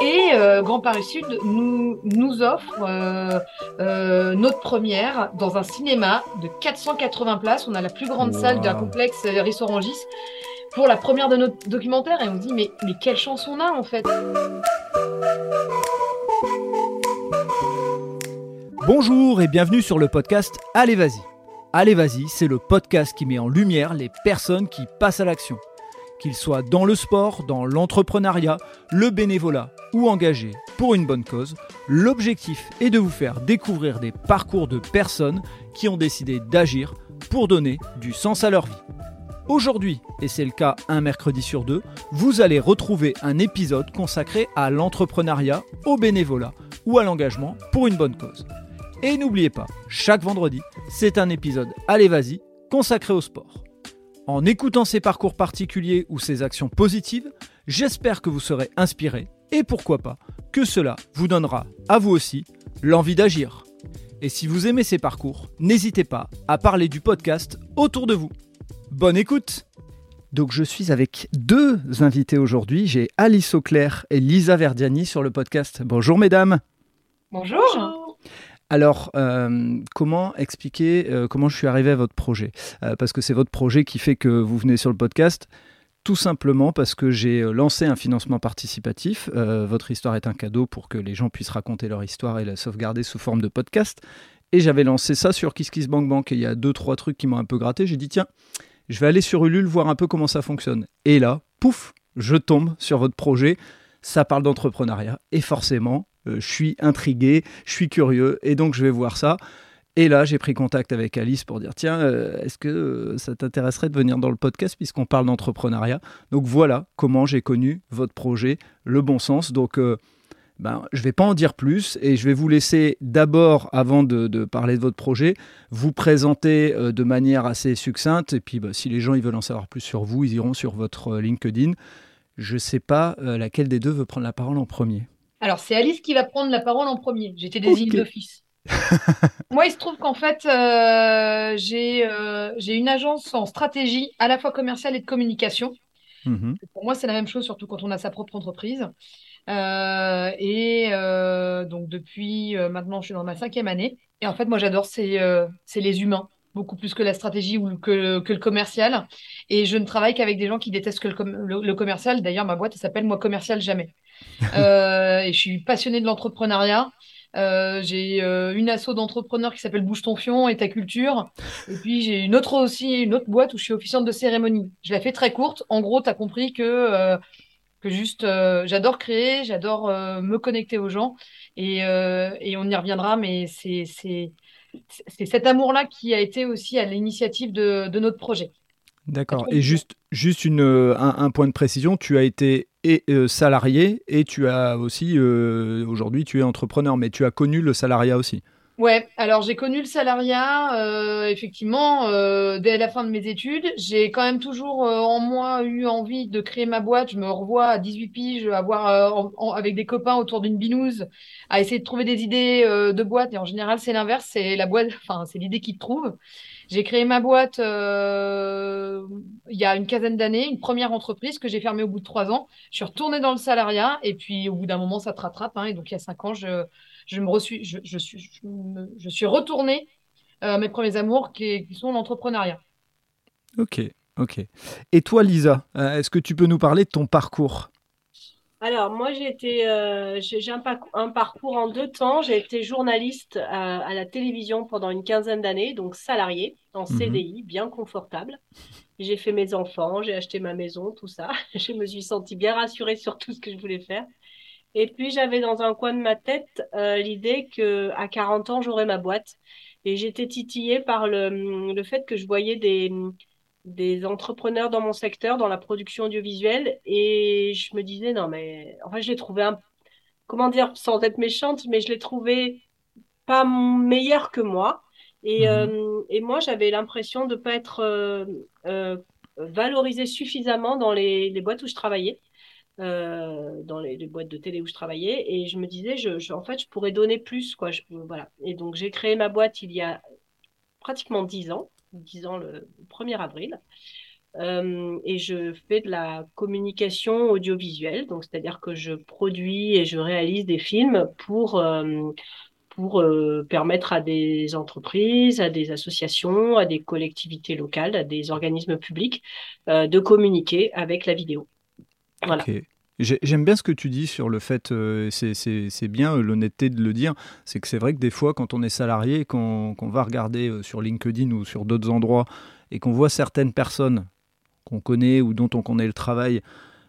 Et euh, Grand Paris Sud nous, nous offre euh, euh, notre première dans un cinéma de 480 places. On a la plus grande salle d'un complexe Rissorangis pour la première de notre documentaire et on se dit mais, mais quelle chance on a en fait? Bonjour et bienvenue sur le podcast Allez vas-y. Allez vas-y, c'est le podcast qui met en lumière les personnes qui passent à l'action qu'ils soient dans le sport, dans l'entrepreneuriat, le bénévolat ou engagés pour une bonne cause, l'objectif est de vous faire découvrir des parcours de personnes qui ont décidé d'agir pour donner du sens à leur vie. Aujourd'hui, et c'est le cas un mercredi sur deux, vous allez retrouver un épisode consacré à l'entrepreneuriat, au bénévolat ou à l'engagement pour une bonne cause. Et n'oubliez pas, chaque vendredi, c'est un épisode Allez vas-y consacré au sport. En écoutant ces parcours particuliers ou ces actions positives, j'espère que vous serez inspiré et pourquoi pas que cela vous donnera à vous aussi l'envie d'agir. Et si vous aimez ces parcours, n'hésitez pas à parler du podcast autour de vous. Bonne écoute donc je suis avec deux invités aujourd'hui. J'ai Alice Auclair et Lisa Verdiani sur le podcast. Bonjour mesdames. Bonjour. Alors, euh, comment expliquer euh, comment je suis arrivé à votre projet? Euh, Parce que c'est votre projet qui fait que vous venez sur le podcast. Tout simplement parce que j'ai lancé un financement participatif. votre histoire est un cadeau pour que les gens puissent raconter leur histoire et la sauvegarder sous forme de podcast. Et j'avais lancé ça sur KissKissBankBank. Et il y a deux, trois trucs qui m'ont un peu gratté. J'ai dit, tiens, je vais aller sur Ulule voir un peu comment ça fonctionne. Et là, pouf, je tombe sur votre projet. Ça parle d'entrepreneuriat. Et forcément, je suis intrigué, je suis curieux, et donc je vais voir ça. Et là, j'ai pris contact avec Alice pour dire tiens, euh, est-ce que euh, ça t'intéresserait de venir dans le podcast puisqu'on parle d'entrepreneuriat? Donc voilà comment j'ai connu votre projet, le bon sens. Donc ben, je ne vais pas en dire plus et je vais vous laisser d'abord, avant de, parler de votre projet, vous présenter de manière assez succincte. Et puis, ben, si les gens ils veulent en savoir plus sur vous, ils iront sur votre LinkedIn. Je ne sais pas laquelle des deux veut prendre la parole en premier. Alors, c'est Alice qui va prendre la parole en premier. J'étais désignée d'office. Moi, il se trouve qu'en fait, euh, euh, j'ai une agence en stratégie à la fois commerciale et de communication. Mhm. Pour moi, c'est la même chose, surtout quand on a sa propre entreprise. Euh, et donc, depuis maintenant, je suis dans ma cinquième année. Et en fait, moi, j'adore, c'est les humains beaucoup plus que la stratégie ou que, que le commercial. Et je ne travaille qu'avec des gens qui détestent que le, le commercial. D'ailleurs, ma boîte s'appelle Moi Commercial Jamais. Euh, et je suis passionnée de l'entrepreneuriat. Euh, j'ai euh, une asso d'entrepreneurs qui s'appelle Bouge ton fion et ta culture. Et puis j'ai une autre aussi, une autre boîte où je suis officiante de cérémonie. Je la fais très courte. En gros, tu as compris que, que juste j'adore créer, j'adore me connecter aux gens. Et, et, on y reviendra, mais c'est cet amour-là qui a été aussi à l'initiative de, de, notre projet. D'accord. Et juste, juste une, un, point de précision, tu as été et, euh, salarié et tu as aussi, euh, aujourd'hui, tu es entrepreneur, mais tu as connu le salariat aussi. Ouais, alors j'ai connu le salariat, euh, effectivement, dès la fin de mes études. J'ai quand même toujours en moi eu envie de créer ma boîte. Je me revois à 18 piges, avoir, avec des copains autour d'une binouse, à essayer de trouver des idées de boîte. Et en général, c'est l'inverse, c'est la boîte, enfin, c'est l'idée qui te trouve. J'ai créé ma boîte euh, il y a une quinzaine d'années, une première entreprise que j'ai fermée au bout de trois ans. Je suis retournée dans le salariat et puis au bout d'un moment, ça te rattrape. Hein, et donc il y a cinq ans, je, me, reçu, je, suis, retournée euh, à mes premiers amours qui, qui sont l'entrepreneuriat. Ok, ok. Et toi, Lisa, euh, est-ce que tu peux nous parler de ton parcours? Alors, moi, j'ai été, euh, j'ai un, un, parcours en deux temps. J'ai été journaliste à, la télévision pendant une quinzaine d'années, donc salarié en mhm. CDI, bien confortable. J'ai fait mes enfants, j'ai acheté ma maison, tout ça. je me suis sentie bien rassurée sur tout ce que je voulais faire. Et puis, j'avais dans un coin de ma tête euh, l'idée que à 40 ans, j'aurais ma boîte. Et j'étais titillée par le, le fait que je voyais des, des entrepreneurs dans mon secteur, dans la production audiovisuelle, et je me disais, non, mais en fait, je l'ai trouvé un, comment dire, sans être méchante, mais je l'ai trouvé pas meilleur que moi. Et, mhm. euh, et moi, j'avais l'impression de ne pas être euh, euh, valorisée suffisamment dans les, les, boîtes où je travaillais, dans les, boîtes de télé où je travaillais. Et je me disais, je, en fait, je pourrais donner plus. Quoi, je, voilà. Et donc, j'ai créé ma boîte il y a pratiquement dix ans. 10 ans le 1er avril. et je fais de la communication audiovisuelle, donc c'est-à-dire que je produis et je réalise des films pour pour permettre à des entreprises, à des associations, à des collectivités locales, à des organismes publics de communiquer avec la vidéo. Voilà. J'aime bien ce que tu dis sur le fait, euh, c'est bien euh, l'honnêteté de le dire, c'est que c'est vrai que des fois quand on est salarié, qu'on va regarder euh, sur LinkedIn ou sur d'autres endroits et qu'on voit certaines personnes qu'on connaît ou dont on connaît le travail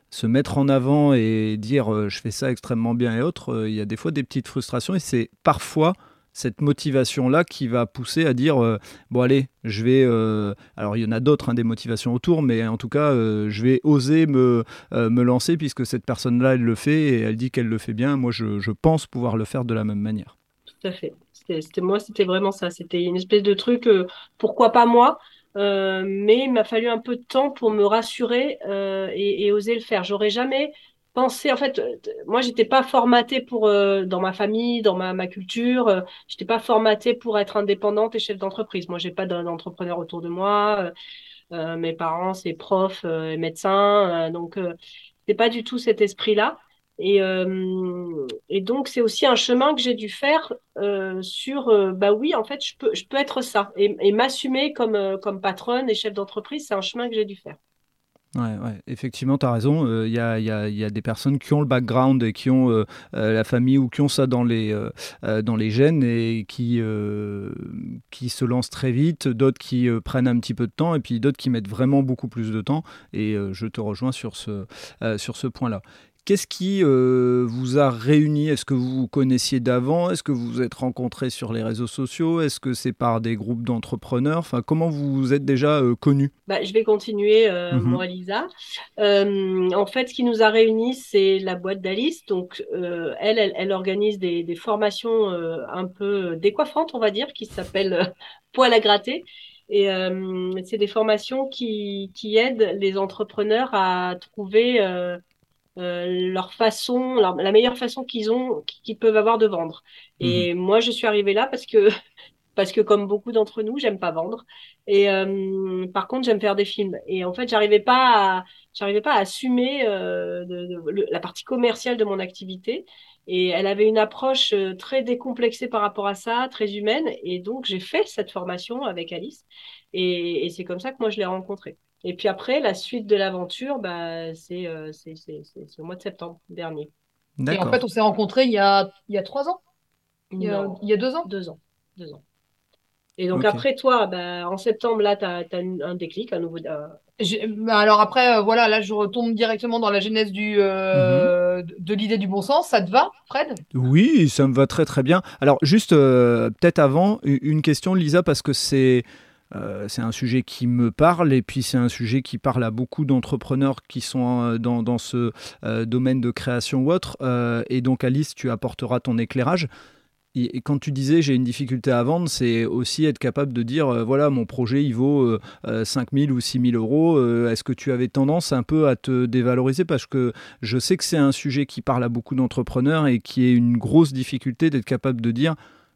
se mettre en avant et dire je fais ça extrêmement bien et autres, il y a des fois des petites frustrations et c'est parfois cette motivation-là qui va pousser à dire euh, bon allez, je vais. Euh, alors il y en a d'autres, hein, des motivations autour, mais en tout cas, euh, je vais oser me, me lancer puisque cette personne-là, elle le fait et elle dit qu'elle le fait bien. Moi, je, pense pouvoir le faire de la même manière. Tout à fait. C'était moi, c'était vraiment ça. C'était une espèce de truc. pourquoi pas moi? Mais il m'a fallu un peu de temps pour me rassurer et, oser le faire. J'aurais jamais penser en fait euh, moi j'étais pas formatée pour euh, dans ma famille dans ma, culture euh, j'étais pas formatée pour être indépendante et chef d'entreprise. Moi j'ai pas d'entrepreneur autour de moi mes parents c'est profs et médecins donc c'est pas du tout cet esprit là et, donc c'est aussi un chemin que j'ai dû faire sur bah oui en fait je peux être ça et, m'assumer comme patronne et chef d'entreprise c'est un chemin que j'ai dû faire Ouais, ouais, effectivement, tu as raison. Il euh, y, a, y, a, y, a, des personnes qui ont le background et qui ont euh, euh, la famille ou qui ont ça dans les, dans les gènes et qui, qui se lancent très vite, d'autres qui prennent un petit peu de temps et puis d'autres qui mettent vraiment beaucoup plus de temps. Et je te rejoins sur ce, sur ce point-là. Qu'est-ce qui euh, vous a réuni? Est-ce que vous vous connaissiez d'avant? Est-ce que vous vous êtes rencontrés sur les réseaux sociaux? Est-ce que c'est par des groupes d'entrepreneurs? Enfin, comment vous vous êtes déjà euh, connus? Bah, Je vais continuer, euh, mhm. moi, Lisa. en fait, ce qui nous a réunis, c'est la boîte d'Alice. Donc, elle, elle, organise des, des formations un peu décoiffantes, on va dire, qui s'appellent Poil à gratter. Et c'est des formations qui, qui, aident les entrepreneurs à trouver euh, leur façon, la meilleure façon qu'ils ont, qu'ils peuvent avoir de vendre. Et mhm. moi, je suis arrivée là parce que, parce que comme beaucoup d'entre nous, j'aime pas vendre. Et euh, par contre, j'aime faire des films. Et en fait, j'arrivais pas, j'arrivais pas à assumer euh, de, la partie commerciale de mon activité. Et elle avait une approche très décomplexée par rapport à ça, très humaine. Et donc, j'ai fait cette formation avec Alice. Et, et c'est comme ça que moi, je l'ai rencontrée. Et puis après, la suite de l'aventure, bah, c'est euh, au mois de septembre dernier. Et en fait, on s'est rencontrés il y a, il y a trois ans? Il y, a, il y a, deux ans? Deux ans. Deux ans. Et donc après, toi, bah, en septembre, là, tu as, un déclic, un nouveau... Euh, bah, alors après, euh, voilà, là, je retombe directement dans la genèse du, euh, mhm. de l'idée du bon sens. Ça te va, Fred? Oui, ça me va très très bien. Alors juste, peut-être avant, une question, Lisa, parce que c'est... Euh, c'est un sujet qui me parle et puis c'est un sujet qui parle à beaucoup d'entrepreneurs qui sont euh, dans, dans ce euh, domaine de création ou autre. et donc Alice, tu apporteras ton éclairage. Et, quand tu disais j'ai une difficulté à vendre, c'est aussi être capable de dire voilà, mon projet il vaut 5 000 ou 6 000 euros. Est-ce que tu avais tendance un peu à te dévaloriser? Parce que je sais que c'est un sujet qui parle à beaucoup d'entrepreneurs et qui est une grosse difficulté d'être capable de dire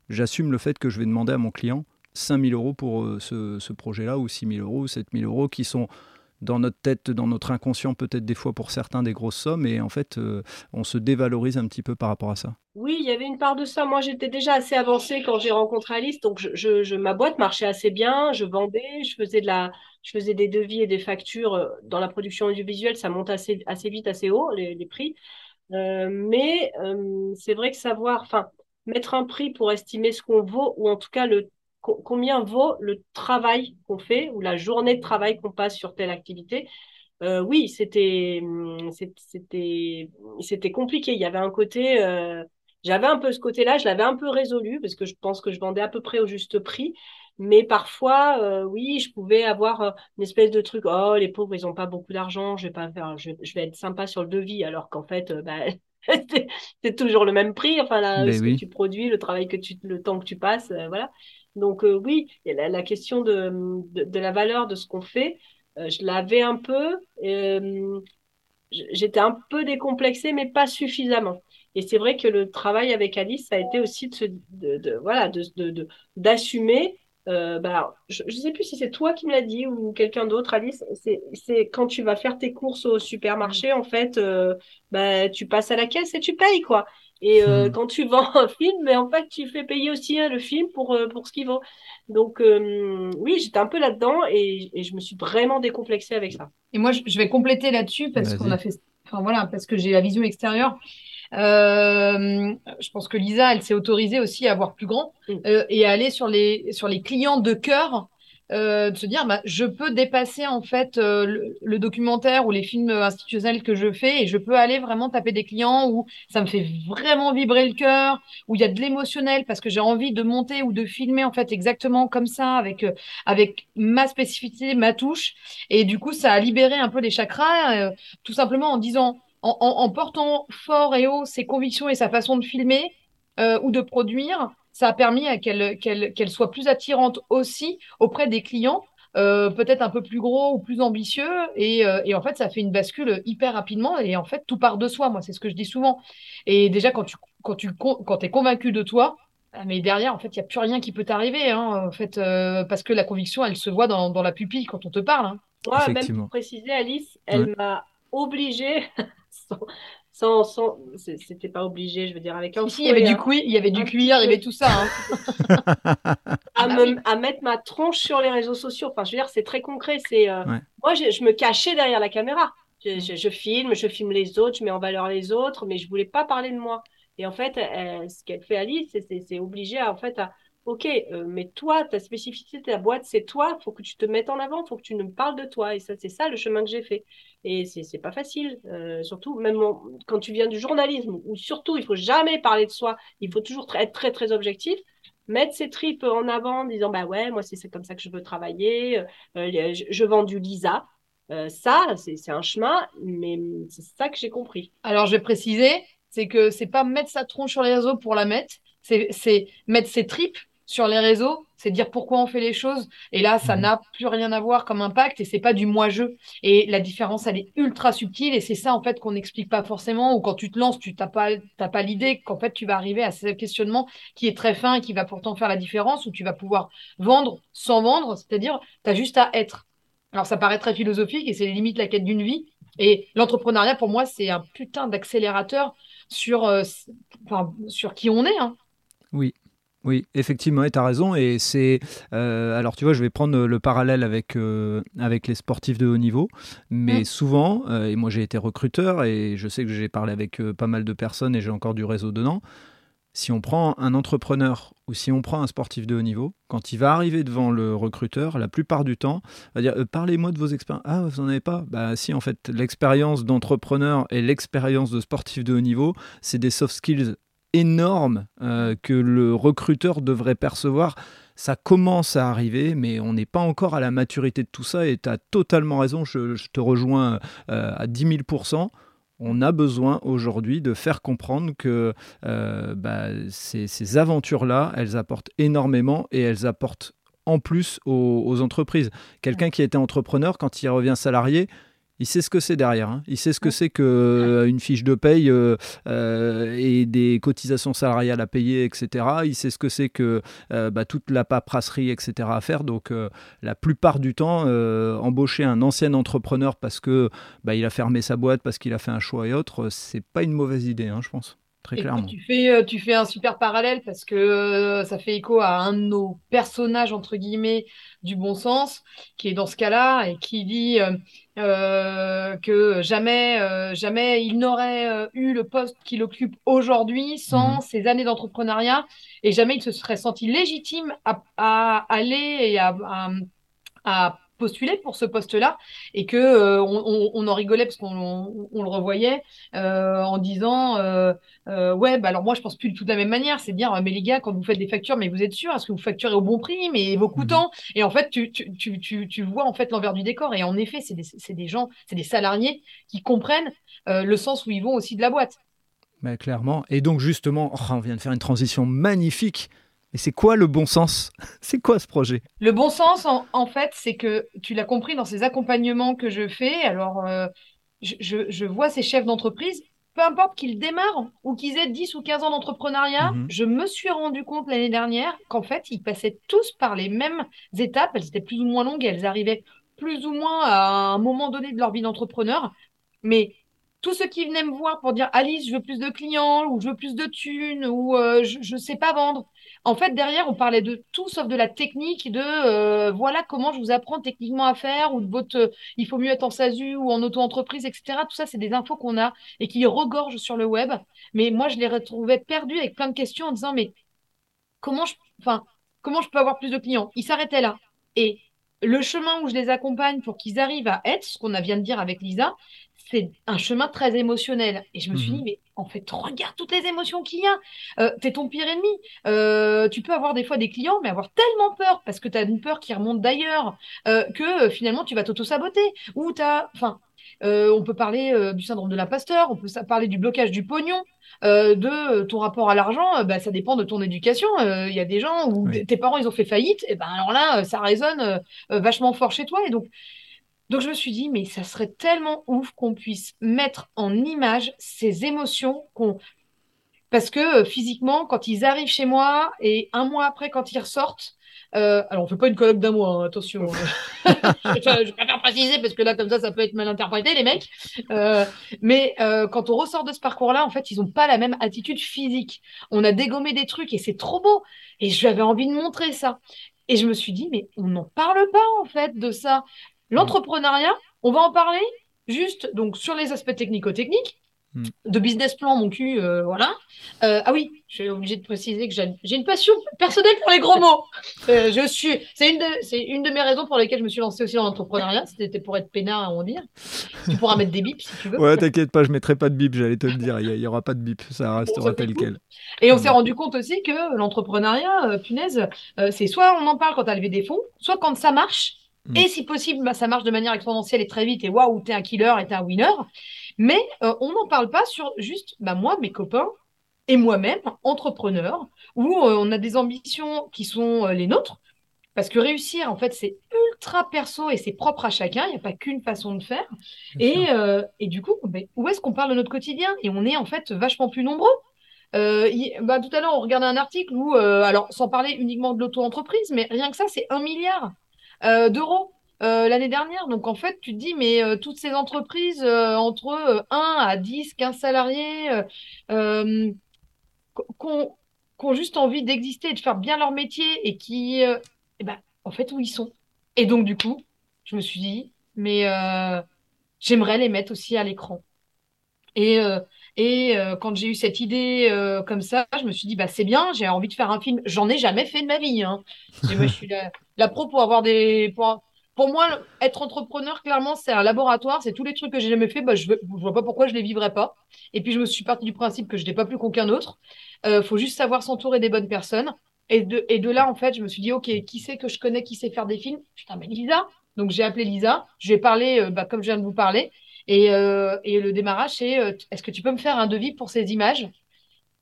j'assume le fait que je vais demander à mon client 5 000 euros pour euh, ce, projet-là, ou 6 000 euros, ou 7 000 euros, qui sont dans notre tête, dans notre inconscient, peut-être des fois pour certains des grosses sommes, et en fait, euh, on se dévalorise un petit peu par rapport à ça. Oui, il y avait une part de ça. Moi, j'étais déjà assez avancée quand j'ai rencontré Alice, donc je, ma boîte marchait assez bien, je vendais, je faisais, de la, je faisais des devis et des factures. Euh, dans la production audiovisuelle, ça monte assez, assez vite, assez haut, les, prix. mais c'est vrai que savoir, enfin, mettre un prix pour estimer ce qu'on vaut, ou en tout cas le combien vaut le travail qu'on fait ou la journée de travail qu'on passe sur telle activité? Euh, oui, c'était c'était compliqué. Il y avait un côté, euh, j'avais un peu ce côté-là, je l'avais un peu résolu parce que je pense que je vendais à peu près au juste prix. Mais parfois, euh, oui, je pouvais avoir une espèce de truc. Oh, les pauvres, ils n'ont pas beaucoup d'argent. Je vais pas je, vais être sympa sur le devis, alors qu'en fait, bah, c'est toujours le même prix. Enfin, là, ce que tu produis, le travail que tu, le temps que tu passes, voilà. Donc euh, oui, la, la question de, de, la valeur de ce qu'on fait, euh, je l'avais un peu. Euh, j'étais un peu décomplexée, mais pas suffisamment. Et c'est vrai que le travail avec Alice, ça a été aussi de, de, de voilà, d'assumer euh, bah, je ne sais plus si c'est toi qui me l'as dit ou quelqu'un d'autre, Alice. C'est quand tu vas faire tes courses au supermarché, en fait, euh, bah, tu passes à la caisse et tu payes, quoi. Et euh, hmm. quand tu vends un film, mais en fait, tu fais payer aussi hein, le film pour, pour ce qu'il vaut. Donc, oui, j'étais un peu là-dedans et, et, je me suis vraiment décomplexée avec ça. Et moi, je vais compléter là-dessus parce qu'on a fait, enfin voilà, parce que j'ai la vision extérieure. Euh, je pense que Lisa, elle s'est autorisée aussi à avoir plus grand mm. euh, et à aller sur les, sur les clients de cœur. Euh, de se dire, bah, je peux dépasser en fait le, documentaire ou les films institutionnels que je fais et je peux aller vraiment taper des clients où ça me fait vraiment vibrer le cœur, où il y a de l'émotionnel parce que j'ai envie de monter ou de filmer en fait exactement comme ça avec avec ma spécificité, ma touche et du coup ça a libéré un peu les chakras tout simplement en disant en, portant fort et haut ses convictions et sa façon de filmer euh, ou de produire, ça a permis qu'elle soit plus attirante aussi auprès des clients, euh, peut-être un peu plus gros ou plus ambitieux. Et, euh, et, en fait, ça fait une bascule hyper rapidement. Et en fait, tout part de soi. Moi, c'est ce que je dis souvent. Et déjà, quand tu, quand tu quand es convaincu de toi, mais derrière, en fait, il n'y a plus rien qui peut t'arriver. Hein, en fait, parce que la conviction, elle se voit dans, dans la pupille quand on te parle. Hein. Ouais, même pour préciser, Alice, elle m'a obligée sans, sans, c'était pas obligé, je veux dire, avec un il y avait du cuir, il y avait du cuir, il y avait tout ça. Hein. à, à, mettre ma tronche sur les réseaux sociaux. Enfin, je veux dire, c'est très concret. C'est, euh, moi, je, me cachais derrière la caméra. Je, filme, je filme les autres, je mets en valeur les autres, mais je voulais pas parler de moi. Et en fait, ce qu'elle fait Alice, c'est obligé à, en fait, à, ok, euh, mais toi, ta spécificité, ta boîte, c'est toi, il faut que tu te mettes en avant, il faut que tu nous parles de toi. Et ça, c'est ça le chemin que j'ai fait. Et c'est pas facile, euh, surtout même quand tu viens du journalisme, où surtout, il faut jamais parler de soi, il faut toujours être très, très objectif. Mettre ses tripes en avant en disant, bah ouais, moi, c'est comme ça que je veux travailler, euh, je, vends du Lisa. ça, c'est un chemin, mais c'est ça que j'ai compris. Alors, je vais préciser, c'est que c'est pas mettre sa tronche sur les réseaux pour la mettre, c'est mettre ses tripes sur les réseaux, c'est dire pourquoi on fait les choses. Et là, ça mhm. n'a plus rien à voir comme impact et c'est pas du moi-je. Et la différence, elle est ultra subtile et c'est ça, en fait, qu'on n'explique pas forcément ou quand tu te lances, tu n'as pas, pas l'idée qu'en fait, tu vas arriver à ce questionnement qui est très fin et qui va pourtant faire la différence où tu vas pouvoir vendre sans vendre, c'est-à-dire, tu as juste à être. Alors, ça paraît très philosophique et c'est limite la quête d'une vie. Et l'entrepreneuriat, pour moi, c'est un putain d'accélérateur sur, euh, sur qui on est. Hein. Oui, oui, effectivement, tu as raison. Et c'est. Euh, alors, tu vois, je vais prendre le parallèle avec, euh, avec les sportifs de haut niveau. Mais mm. souvent, euh, et moi j'ai été recruteur et je sais que j'ai parlé avec pas mal de personnes et j'ai encore du réseau dedans. Si on prend un entrepreneur ou si on prend un sportif de haut niveau, quand il va arriver devant le recruteur, la plupart du temps, va dire Parlez-moi de vos expériences. Ah, vous n'en avez pas? Bah, si, en fait, l'expérience d'entrepreneur et l'expérience de sportif de haut niveau, c'est des soft skills énorme euh, que le recruteur devrait percevoir. Ça commence à arriver, mais on n'est pas encore à la maturité de tout ça. Et tu as totalement raison, je, te rejoins euh, à 10 000% on a besoin aujourd'hui de faire comprendre que euh, bah, ces, aventures-là, elles apportent énormément et elles apportent en plus aux, aux entreprises. Quelqu'un qui était entrepreneur, quand il revient salarié, il sait ce que c'est derrière. Hein. Il sait ce que c'est qu'une euh, fiche de paye euh, euh, et des cotisations salariales à payer, etc. Il sait ce que c'est que bah, toute la paperasserie, etc. à faire. Donc, la plupart du temps, embaucher un ancien entrepreneur parce que bah, il a fermé sa boîte, parce qu'il a fait un choix et autres, c'est pas une mauvaise idée, hein, je pense. Très clairement. Tu fais, tu fais un super parallèle parce que ça fait écho à un de nos personnages, entre guillemets, du bon sens, qui est dans ce cas-là et qui dit euh, que jamais, euh, jamais il n'aurait euh, eu le poste qu'il occupe aujourd'hui sans mhm. ses années d'entrepreneuriat et jamais il se serait senti légitime à, aller et à, à postuler pour ce poste-là et que euh, on, en rigolait parce qu'on le revoyait euh, en disant euh, ouais bah alors moi je pense plus du tout de la même manière. C'est dire mais les gars quand vous faites des factures mais vous êtes sûr est-ce que vous facturez au bon prix mais vos coûtants? Mhm. et en fait tu, tu, tu, tu, vois en fait l'envers du décor. Et en effet c'est des, des, gens c'est des salariés qui comprennent le sens où ils vont aussi de la boîte. Mais clairement. Et donc justement oh, on vient de faire une transition magnifique et c'est quoi le bon sens? C'est quoi ce projet? Le bon sens, en, fait, c'est que tu l'as compris dans ces accompagnements que je fais. Alors, euh, je, vois ces chefs d'entreprise peu importe qu'ils démarrent ou qu'ils aient 10 ou 15 ans d'entrepreneuriat, mhm. je me suis rendu compte l'année dernière qu'en fait, ils passaient tous par les mêmes étapes. Elles étaient plus ou moins longues et elles arrivaient plus ou moins à un moment donné de leur vie d'entrepreneur. Mais tous ceux qui venaient me voir pour dire Alice, je veux plus de clients ou je veux plus de thunes ou euh, je ne sais pas vendre. En fait, derrière, on parlait de tout sauf de la technique, de euh, voilà comment je vous apprends techniquement à faire ou de votre il faut mieux être en SASU ou en auto-entreprise, etc. Tout ça, c'est des infos qu'on a et qui regorgent sur le web. Mais moi, je les retrouvais perdus avec plein de questions en disant mais comment je, comment je peux avoir plus de clients? Ils s'arrêtaient là. Et le chemin où je les accompagne pour qu'ils arrivent à être, ce qu'on vient de dire avec Lisa, c'est un chemin très émotionnel. Et je me suis mhm. dit, mais en fait, regarde toutes les émotions qu'il y a. Euh, tu es ton pire ennemi. Euh, tu peux avoir des fois des clients, mais avoir tellement peur parce que tu as une peur qui remonte d'ailleurs euh, que finalement tu vas t'auto-saboter. Ou tu as. Enfin, on peut parler du syndrome de l'imposteur, on peut parler du blocage du pognon. de ton rapport à l'argent, bah, ça dépend de ton éducation. Il y a des gens où tes parents ils ont fait faillite, et ben alors là, ça résonne vachement fort chez toi. Et donc, donc je me suis dit, mais ça serait tellement ouf qu'on puisse mettre en image ces émotions qu'on... Parce que euh, physiquement, quand ils arrivent chez moi et un mois après, quand ils ressortent, euh, alors on fait pas une colloque d'un mois, hein, attention. je, préfère préciser parce que là, comme ça, ça peut être mal interprété, les mecs. Euh, mais quand on ressort de ce parcours-là, en fait, ils n'ont pas la même attitude physique. On a dégommé des trucs et c'est trop beau. Et j'avais envie de montrer ça. Et je me suis dit, mais on n'en parle pas en fait de ça. L'entrepreneuriat, on va en parler juste donc sur les aspects technico-techniques. Hmm. De business plan, mon cul, euh, voilà. Euh, ah oui, je suis obligée de préciser que j'ai une passion personnelle pour les gros mots. Euh, je suis, c'est une de, une de mes raisons pour lesquelles je me suis lancée aussi dans l'entrepreneuriat. C'était pour être peinard, on va dire. Tu pourras mettre des bips si tu veux. Ouais, t'inquiète pas, je mettrai pas de bip. J'allais te le dire. Il y, aura pas de bip. Ça restera tel quel. Et on s'est rendu compte aussi que l'entrepreneuriat, punaise, c'est soit on en parle quand tu as levé des fonds, soit quand ça marche Mm. Et si possible, bah, ça marche de manière exponentielle et très vite. Et waouh, t'es un killer et t'es un winner. Mais euh, on n'en parle pas sur juste bah, moi, mes copains et moi-même, entrepreneurs, où euh, on a des ambitions qui sont euh, les nôtres. Parce que réussir, en fait, c'est ultra perso et c'est propre à chacun. Il n'y a pas qu'une façon de faire. Et, et, du coup, bah, où est-ce qu'on parle de notre quotidien? Et on est en fait vachement plus nombreux. bah, tout à l'heure, on regardait un article où, alors sans parler uniquement de l'auto-entreprise, mais rien que ça, c'est un milliard euh, d'euros euh, l'année dernière. Donc en fait, tu te dis, mais euh, toutes ces entreprises entre 1 à 10, 15 salariés, qui ont juste envie d'exister et de faire bien leur métier et qui, eh ben, en fait, où ils sont. Et donc, du coup, je me suis dit, mais j'aimerais les mettre aussi à l'écran. Et, et quand j'ai eu cette idée comme ça, je me suis dit, bah, c'est bien, j'ai envie de faire un film. J'en ai jamais fait de ma vie. Hein. Et moi, je suis la pro pour avoir des. Pour, moi, être entrepreneur, clairement, c'est un laboratoire. C'est tous les trucs que j'ai jamais fait. Bah, je ne vois pas pourquoi je les vivrais pas. Et puis, je me suis partie du principe que je n'étais pas plus qu'un autre. Il euh, faut juste savoir s'entourer des bonnes personnes. Et de, et de là, en fait, je me suis dit, OK, qui c'est que je connais, qui sait faire des films? Putain, mais Lisa. Donc, j'ai appelé Lisa. Je lui ai parlé, euh, bah, comme je viens de vous parler. Et, euh, et le démarrage, c'est est-ce que tu peux me faire un devis pour ces images?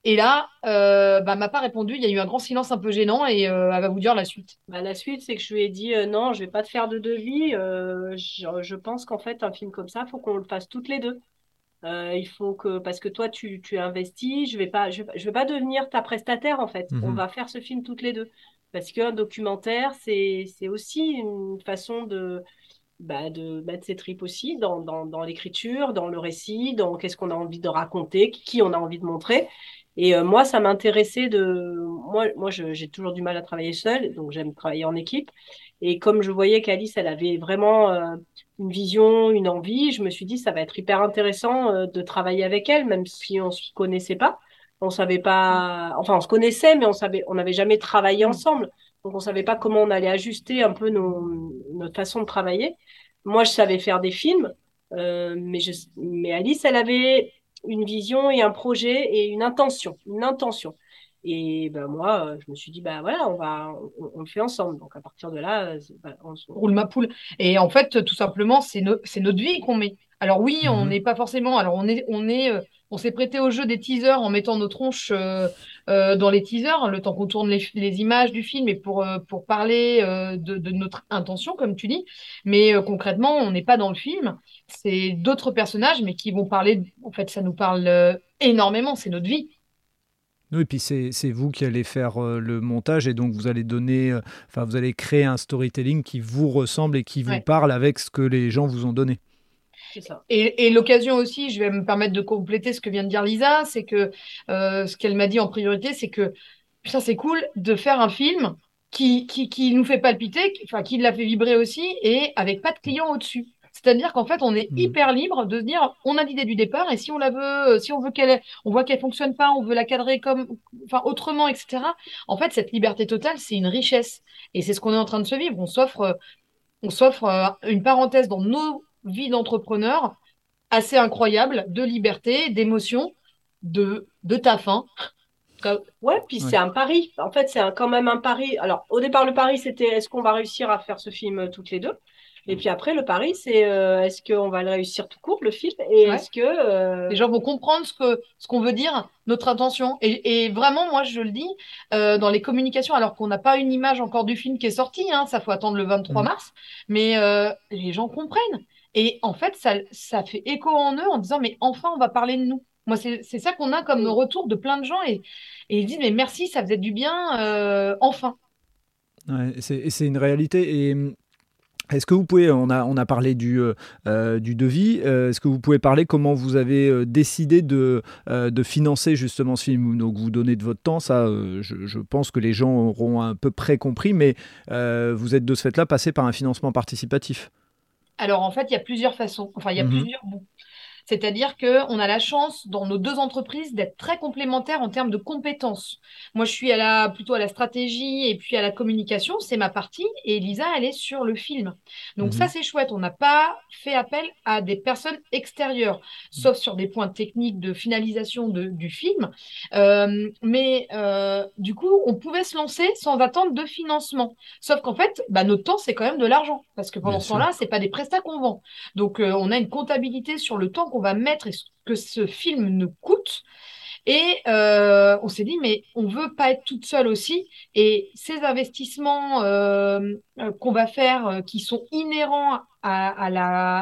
Et là, euh, bah, m'a pas répondu. Il y a eu un grand silence un peu gênant et euh, elle va vous dire la suite. Bah, la suite, c'est que je lui ai dit euh, non, je vais pas te faire de devis. Euh, je, pense qu'en fait, un film comme ça, il faut qu'on le fasse toutes les deux. il faut que parce que toi, tu, tu investis. Je vais pas, je, vais pas devenir ta prestataire en fait. On mhm. va faire ce film toutes les deux parce qu'un documentaire, c'est c'est aussi une façon de bah, de mettre ses tripes aussi dans, dans, dans l'écriture, dans le récit, dans qu'est-ce qu'on a envie de raconter, qui on a envie de montrer. Et euh, moi, ça m'intéressait de. Moi, moi j'ai toujours du mal à travailler seule, donc j'aime travailler en équipe. Et comme je voyais qu'Alice, elle avait vraiment euh, une vision, une envie, je me suis dit, ça va être hyper intéressant euh, de travailler avec elle, même si on ne se connaissait pas. On savait pas. Enfin, on se connaissait, mais on savait, on n'avait jamais travaillé mm. ensemble. Donc, on savait pas comment on allait ajuster un peu nos, notre façon de travailler. Moi, je savais faire des films, mais, je, mais Alice, elle avait une vision et un projet et une intention, une intention. Et ben moi, euh, je me suis dit, bah voilà, on va, on, le fait ensemble. Donc à partir de là, bah, on, roule ma poule. Et en fait, tout simplement, c'est notre vie qu'on met. Alors oui, on Mhm. n'est pas forcément. Alors on est, on est, euh, on s'est prêté au jeu des teasers en mettant nos tronches euh, euh, dans les teasers, le temps qu'on tourne les, les images du film et pour euh, pour parler euh, de, de notre intention, comme tu dis. Mais concrètement, on n'est pas dans le film. C'est d'autres personnages, mais qui vont parler. En fait, ça nous parle énormément. C'est notre vie. Oui, et puis c'est vous qui allez faire le montage et donc vous allez donner, enfin vous allez créer un storytelling qui vous ressemble et qui vous Ouais. parle avec ce que les gens vous ont donné. Ça. Et, et l'occasion aussi, je vais me permettre de compléter ce que vient de dire Lisa, c'est que euh, ce qu'elle m'a dit en priorité, c'est que putain, c'est cool de faire un film qui, qui, qui nous fait palpiter, qui- enfin, qui l'a fait vibrer aussi, et avec pas de client au-dessus. C'est-à-dire qu'en fait, on est Mhm. hyper libre de se dire, on a l'idée du départ, et si on la veut, euh, si on veut qu'elle, on voit qu'elle fonctionne pas, on veut la cadrer comme, enfin, autrement, etc. En fait, cette liberté totale, c'est une richesse, et c'est ce qu'on est en train de se vivre. On s'offre, on s'offre euh, une parenthèse dans nos vies d'entrepreneurs assez incroyable de liberté, d'émotion, de, de taf. hein. Ouais, puis Ouais. c'est un pari. En fait, c'est quand même un pari. Alors, au départ, le pari, c'était est-ce qu'on va réussir à faire ce film euh, toutes les deux? Et puis après, le pari, c'est euh, est-ce qu'on va le réussir tout court, le film? Et Ouais. est-ce que. euh, Les gens vont comprendre ce que ce qu'on veut dire, notre intention. Et, et vraiment, moi, je le dis, euh, dans les communications, alors qu'on n'a pas une image encore du film qui est sorti, hein, ça faut attendre le 23 Mhm. mars, mais euh, les gens comprennent. Et en fait, ça, ça fait écho en eux en disant, mais enfin, on va parler de nous. Moi, c'est c'est ça qu'on a comme retour de plein de gens et, et ils disent, mais merci, ça faisait du bien, euh, enfin. Ouais, c'est une réalité. Et hum, est-ce que vous pouvez, on a, on a parlé du, euh, euh, du devis, euh, est-ce que vous pouvez parler comment vous avez décidé de, euh, de financer justement ce film? Donc vous donnez de votre temps, ça je, je pense que les gens auront à peu près compris, mais euh, vous êtes de ce fait-là passé par un financement participatif. Alors, en fait, il y a plusieurs façons. Enfin, il y a Mhm. plusieurs bouts. C'est-à-dire qu'on a la chance, dans nos deux entreprises, d'être très complémentaires en termes de compétences. Moi, je suis à la, plutôt à la stratégie et puis à la communication, c'est ma partie, et Lisa, elle est sur le film. Donc Mhm. ça, c'est chouette. On n'a pas fait appel à des personnes extérieures, sauf sur des points techniques de finalisation de- du film. Euh, mais euh, du coup, on pouvait se lancer sans attendre de financement. Sauf qu'en fait, bah, notre temps, c'est quand même de l'argent. Parce que pendant Bien ce temps-là, c'est pas des prestats qu'on vend. Donc, euh, on a une comptabilité sur le temps qu'on va mettre et ce que ce film nous coûte. Et euh, on s'est dit, mais on veut pas être toute seule aussi. Et ces investissements euh, euh, qu'on va faire, qui sont inhérents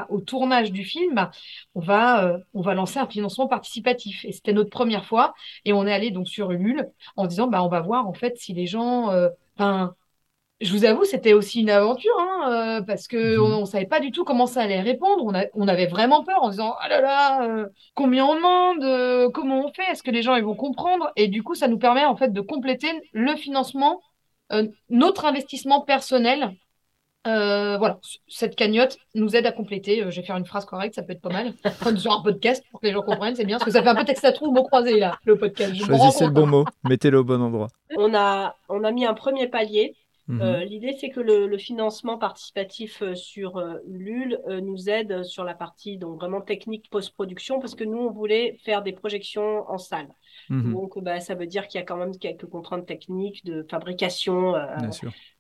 au tournage du film, bah, on va, lancer un financement participatif. Et c'était notre première fois. Et on est allé donc sur Ulule en disant, bah, on va voir en fait si les gens, enfin, je vous avoue, c'était aussi une aventure, hein, euh, parce que Mhm. on, on savait pas du tout comment ça allait répondre. On a, on avait vraiment peur en disant, ah là là, euh, combien on demande, euh, comment on fait, est-ce que les gens ils vont comprendre? Et du coup, ça nous permet en fait de compléter le financement, euh, notre investissement personnel. Euh, voilà, cette cagnotte nous aide à compléter. Euh, je vais faire une phrase correcte, ça peut être pas mal. Sur un podcast pour que les gens comprennent, c'est bien, parce que ça fait un peu texte à trous, mots croisés là, le podcast. Je Choisissez le bon mot, mettez-le au bon endroit. On a, on a mis un premier palier. Mhm. Euh, l'idée, c'est que le, le financement participatif euh, sur euh, Ulule euh, nous aide sur la partie donc vraiment technique post-production parce que nous, on voulait faire des projections en salle. Mhm. Donc, bah, ça veut dire qu'il y a quand même quelques contraintes techniques de fabrication, euh,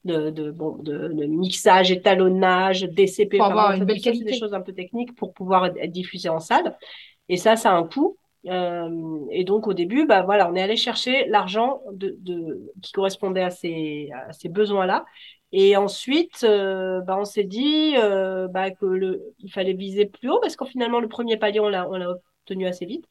de, de, bon, de, de mixage, étalonnage, DCP. Enfin, avoir une belle qualité. des choses un peu techniques pour pouvoir être, être diffusé en salle. Et ça, ça a un coût. Euh, et donc au début, bah voilà, on est allé chercher l'argent de, qui correspondait à ces, besoins-là. Et ensuite, euh, bah, on s'est dit euh, bah, que le, il fallait viser plus haut parce qu'en finalement le premier palier on l'a obtenu assez vite.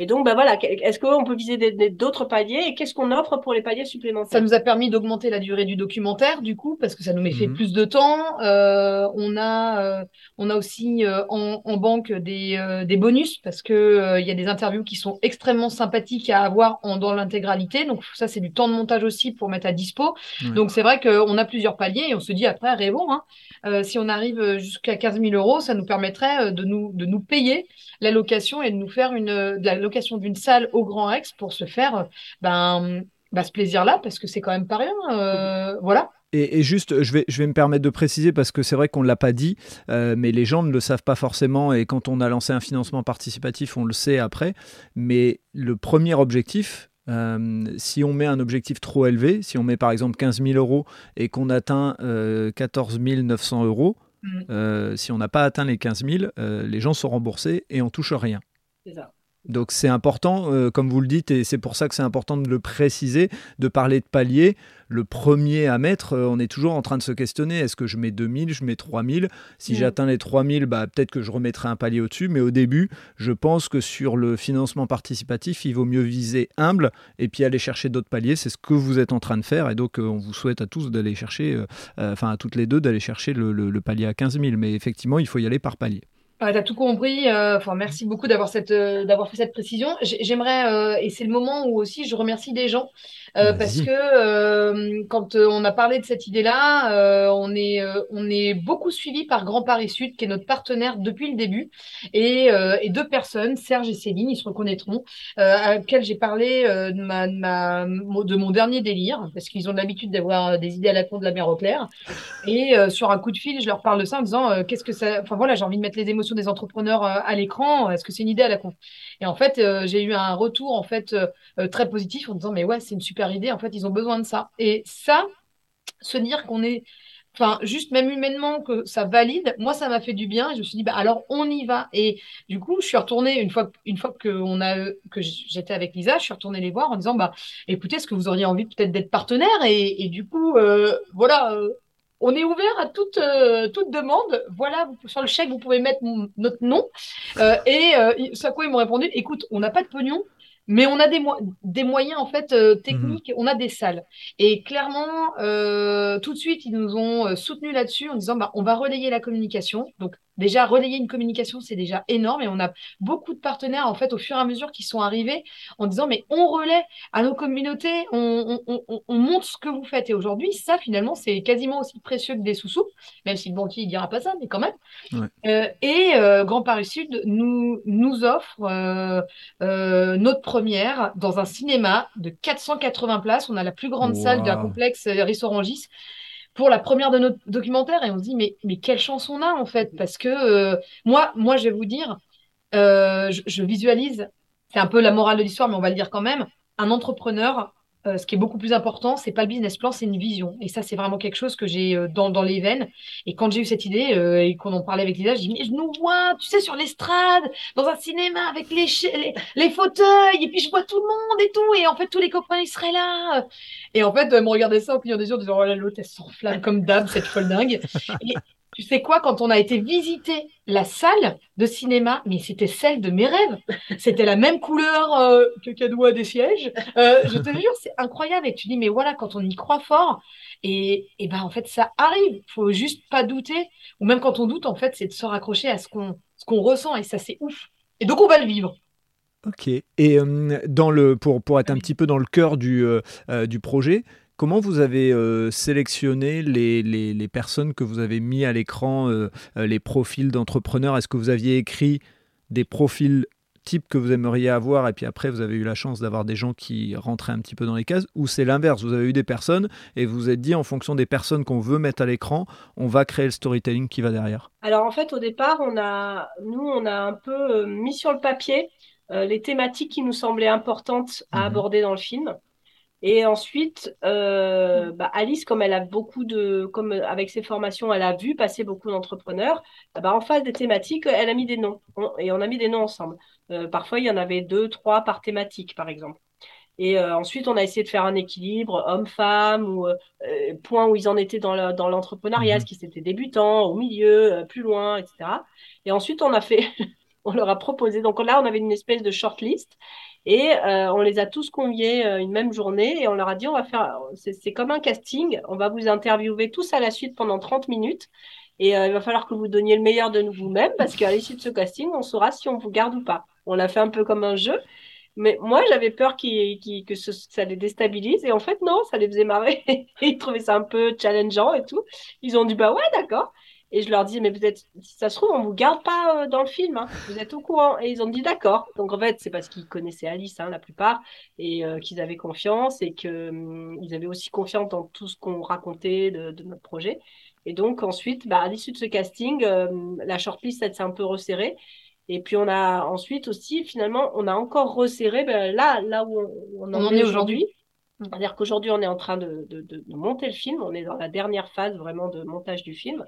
Et donc bah voilà, est-ce qu'on peut viser d'autres paliers et qu'est-ce qu'on offre pour les paliers supplémentaires? Ça nous a permis d'augmenter la durée du documentaire, du coup, parce que ça nous met fait Mhm. plus de temps. Euh, on a, euh, on a aussi euh, en, en banque des, euh, des bonus, parce que euh, il y a des interviews qui sont extrêmement sympathiques à avoir en, dans l'intégralité. Donc ça, c'est du temps de montage aussi pour mettre à dispo. Ouais. Donc c'est vrai qu'on a plusieurs paliers et on se dit après, rêvons. Hein. Euh, si on arrive jusqu'à 15 000 euros, ça nous permettrait de nous, de nous payer la location et de nous faire une, de la location d'une salle au Grand Rex pour se faire ben, bah, ce plaisir-là, parce que c'est quand même pas rien. euh, voilà. Et, juste, je vais, je vais me permettre de préciser parce que c'est vrai qu'on ne l'a pas dit, euh, mais les gens ne le savent pas forcément. Et quand on a lancé un financement participatif, on le sait après. Mais le premier objectif, euh, si on met un objectif trop élevé, si on met par exemple 15 000 euros et qu'on atteint euh, 14 900 euros, Mm. si on n'a pas atteint les 15 000, les gens sont remboursés et on touche rien. C'est ça. Donc c'est important, euh, comme vous le dites, et c'est pour ça que c'est important de le préciser, de parler de palier. Le premier à mettre, euh, on est toujours en train de se questionner, est-ce que je mets 2000, je mets 3000 Si j'atteins les 3000, bah, peut-être que je remettrai un palier au-dessus, mais au début, je pense que sur le financement participatif, il vaut mieux viser humble et puis aller chercher d'autres paliers. C'est ce que vous êtes en train de faire, et donc euh, on vous souhaite à tous d'aller chercher, enfin à toutes les deux, d'aller chercher le, le palier à 15 000. Mais effectivement, il faut y aller par palier. Ouais, t'as tout compris. Euh, enfin, merci beaucoup d'avoir cette, euh, d'avoir fait cette précision. J'aimerais, euh, et c'est le moment où aussi je remercie des gens parce que quand on a parlé de cette idée-là, on est on est beaucoup suivi par Grand Paris Sud, qui est notre partenaire depuis le début, et, et deux personnes, Serge et Céline, ils se reconnaîtront, à laquelle j'ai parlé de ma, de ma de mon dernier délire, parce qu'ils ont l'habitude d'avoir des idées à la con de la mer au clair, et sur un coup de fil, je leur parle de ça en disant qu'est-ce que ça, enfin voilà, j'ai envie de mettre les émotions des entrepreneurs à l'écran, est-ce que c'est une idée à la con? Et en fait, j'ai eu un retour en fait très positif en disant mais ouais, c'est une super idée. En fait, ils ont besoin de ça. Et ça, se dire qu'on est, enfin, juste même humainement que ça valide, moi, ça m'a fait du bien. Et je me suis dit, bah, alors on y va. Et du coup, je suis retournée une fois, une fois que j'étais avec Lisa, je suis retournée les voir en disant, bah, écoutez, est-ce que vous auriez envie peut-être d'être partenaire? Et, du coup, euh, voilà. Euh, on est ouvert à toute, euh, toute demande. Voilà, sur le chèque, vous pouvez mettre notre nom. et ça quoi, ils m'ont répondu, écoute, on n'a pas de pognon, mais on a des, des moyens en fait euh, mhm. techniques, on a des salles. Et clairement, euh, tout de suite, ils nous ont euh, soutenus là-dessus en disant bah, on va relayer la communication. Donc déjà, relayer une communication, c'est déjà énorme. Et on a beaucoup de partenaires en fait au fur et à mesure qui sont arrivés en disant mais on relaie à nos communautés, on, on, montre ce que vous faites. Et aujourd'hui, ça finalement, c'est quasiment aussi précieux que des sous-sous, même si le banquier ne dira pas ça, mais quand même. et Grand Paris Sud nous, nous offre notre première dans un cinéma de 480 places. On a la plus grande salle d'un complexe euh, Rissorangis pour la première de notre documentaire et on se dit mais, quelle chance on a en fait? Parce que euh, moi, moi je vais vous dire, euh, je, visualise, c'est un peu la morale de l'histoire mais on va le dire quand même, un entrepreneur euh, ce qui est beaucoup plus important, c'est pas le business plan, c'est une vision. Et ça, c'est vraiment quelque chose que j'ai euh, dans, dans les veines. Et quand j'ai eu cette idée euh, et qu'on en parlait avec Lisa, je dis mais je nous vois, tu sais, sur l'estrade, dans un cinéma avec les, les, fauteuils, et puis je vois tout le monde et tout. Et en fait, tous les copains, ils seraient là. Et en fait, elle me regardait ça au client des yeux en disant oh là, l'autre, elle s'enflamme comme d'hab, cette folle dingue. Tu sais quoi, quand on a été visiter la salle de cinéma, mais c'était celle de mes rêves. C'était la même couleur euh, que Cadoua des sièges. Euh, je te jure, c'est incroyable. Et tu dis, mais voilà, quand on y croit fort, et, et ben en fait, ça arrive. Faut juste pas douter. Ou même quand on doute, en fait, c'est de se raccrocher à ce qu'on ce qu'on ressent. Et ça, c'est ouf. Et donc, on va le vivre. Ok. Et euh, dans le, pour, pour être un petit peu dans le cœur du, du projet, Comment vous avez euh, sélectionné les, les, personnes que vous avez mis à l'écran, euh, euh, les profils d'entrepreneurs? Est-ce que vous aviez écrit des profils types que vous aimeriez avoir et puis après vous avez eu la chance d'avoir des gens qui rentraient un petit peu dans les cases? Ou c'est l'inverse vous avez eu des personnes et vous vous êtes dit en fonction des personnes qu'on veut mettre à l'écran on va créer le storytelling qui va derrière? Alors en fait au départ on a nous on a un peu mis sur le papier les thématiques qui nous semblaient importantes à mmh aborder dans le film et ensuite, euh, bah Alice, comme elle a beaucoup de, comme avec ses formations, elle a vu passer beaucoup d'entrepreneurs. Bah en face des thématiques, elle a mis des noms et on a mis des noms ensemble. Euh, parfois, il y en avait deux, trois par thématique, par exemple. Et euh, ensuite, on a essayé de faire un équilibre homme-femme ou euh, point où ils en étaient dans l'entrepreneuriat, mmh ce qui c'était débutant, au milieu, plus loin, etc. Et ensuite, on a fait, on leur a proposé. Donc là, on avait une espèce de shortlist et euh, on les a tous conviés euh, une même journée et on leur a dit on va faire, c'est comme un casting, on va vous interviewer tous à la suite pendant 30 minutes. Et euh, il va falloir que vous donniez le meilleur de vous-même parce qu'à l'issue de ce casting, on saura si on vous garde ou pas. On l'a fait un peu comme un jeu. Mais moi, j'avais peur que ça les déstabilise. Et en fait, non, ça les faisait marrer. ils trouvaient ça un peu challengeant et tout. Ils ont dit, bah ouais, d'accord. Et je leur dis, mais peut-être, si ça se trouve, on vous garde pas euh, dans le film, hein. vous êtes au courant. Et ils ont dit d'accord. Donc en fait, c'est parce qu'ils connaissaient Alice, hein, la plupart, et euh, qu'ils avaient confiance et qu'ils hum, avaient aussi confiance dans tout ce qu'on racontait de, notre projet. Et donc ensuite, bah, à l'issue de ce casting, euh, la shortlist s'est un peu resserrée. Et puis on a ensuite aussi, finalement, on a encore resserré ben, là, là où on, en, est aujourd'hui. C'est-à-dire qu'aujourd'hui, on est en train de, de, monter le film. On est dans la dernière phase vraiment de montage du film.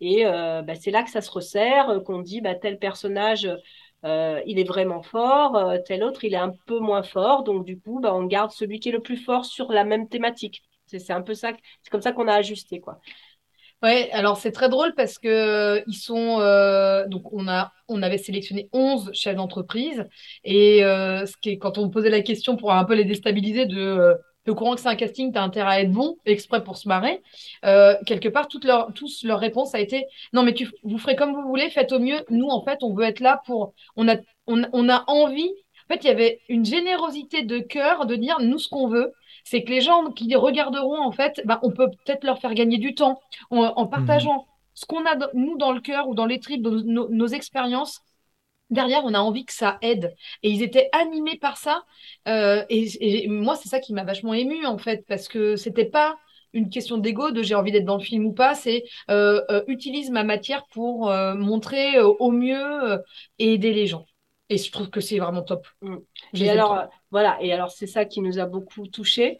Et bah, c'est là que ça se resserre, qu'on dit bah, tel personnage, il est vraiment fort, tel autre, il est un peu moins fort. Donc, du coup, bah, on garde celui qui est le plus fort sur la même thématique. C'est un peu ça, c'est comme ça qu'on a ajusté, quoi. Ouais, alors c'est très drôle parce que euh, ils sont euh, donc on a on avait sélectionné 11 chefs d'entreprise et euh, ce qui est, quand on posait la question pour un peu les déstabiliser de au courant que c'est un casting, tu as intérêt à être bon, exprès pour se marrer. quelque part, toute leur, tous leur réponse a été non, mais tu, vous ferez comme vous voulez, faites au mieux. Nous, en fait, on veut être là pour. On a, on, on a envie. En fait, il y avait une générosité de cœur de dire nous ce qu'on veut, c'est que les gens qui regarderont, en fait, bah, on peut peut-être leur faire gagner du temps en, partageant mhm. ce qu'on a, nous, dans le cœur ou dans les tripes, nos, nos, expériences. Derrière, on a envie que ça aide. Et ils étaient animés par ça. Euh, et, moi, c'est ça qui m'a vachement ému, en fait, parce que c'était pas une question d'ego, de j'ai envie d'être dans le film ou pas, c'est euh, euh, utilise ma matière pour montrer au mieux et aider les gens. Et je trouve que c'est vraiment top. Mm. Et alors, voilà, et alors c'est ça qui nous a beaucoup touché,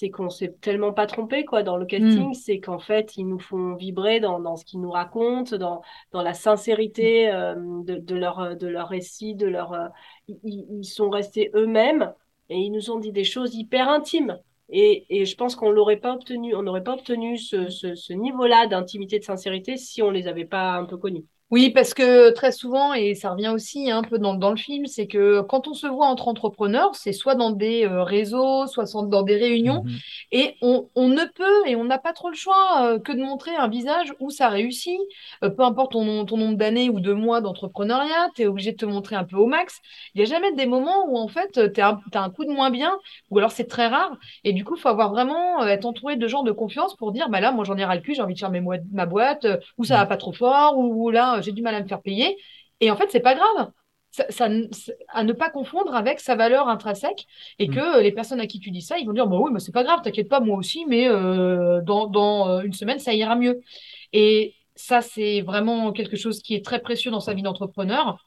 c'est qu'on s'est tellement pas trompé quoi dans le casting, mm. c'est qu'en fait ils nous font vibrer dans, dans ce qu'ils nous racontent, dans, dans la sincérité mm. euh, de, de, leur de leur récit, de leur euh, ils, ils, sont restés eux-mêmes et ils nous ont dit des choses hyper intimes. Et, et je pense qu'on l'aurait pas obtenu, on n'aurait pas obtenu ce, ce, ce niveau-là d'intimité, de sincérité si on les avait pas un peu connus. Oui, parce que très souvent, et ça revient aussi un peu dans, dans le film, c'est que quand on se voit entre entrepreneurs, c'est soit dans des euh, réseaux, soit dans des réunions, mhm. et on, on, ne peut et on n'a pas trop le choix euh, que de montrer un visage où ça réussit. Euh, peu importe ton, ton nombre d'années ou de mois d'entrepreneuriat, tu es obligé de te montrer un peu au max. Il n'y a jamais des moments où en fait, tu as, un coup de moins bien, ou alors c'est très rare, et du coup, il faut avoir vraiment être entouré de gens de confiance pour dire, bah là, moi j'en ai ras le cul, j'ai envie de faire mes ma boîte, ou ça va pas trop fort, ou là, j'ai du mal à me faire payer. Et en fait, c'est pas grave. Ça, à ne pas confondre avec sa valeur intrinsèque et mm. que les personnes à qui tu dis ça, ils vont dire bah oui, mais c'est pas grave, t'inquiète pas, moi aussi, mais euh, dans, dans, euh, une semaine, ça ira mieux. Et ça, c'est vraiment quelque chose qui est très précieux dans sa vie d'entrepreneur,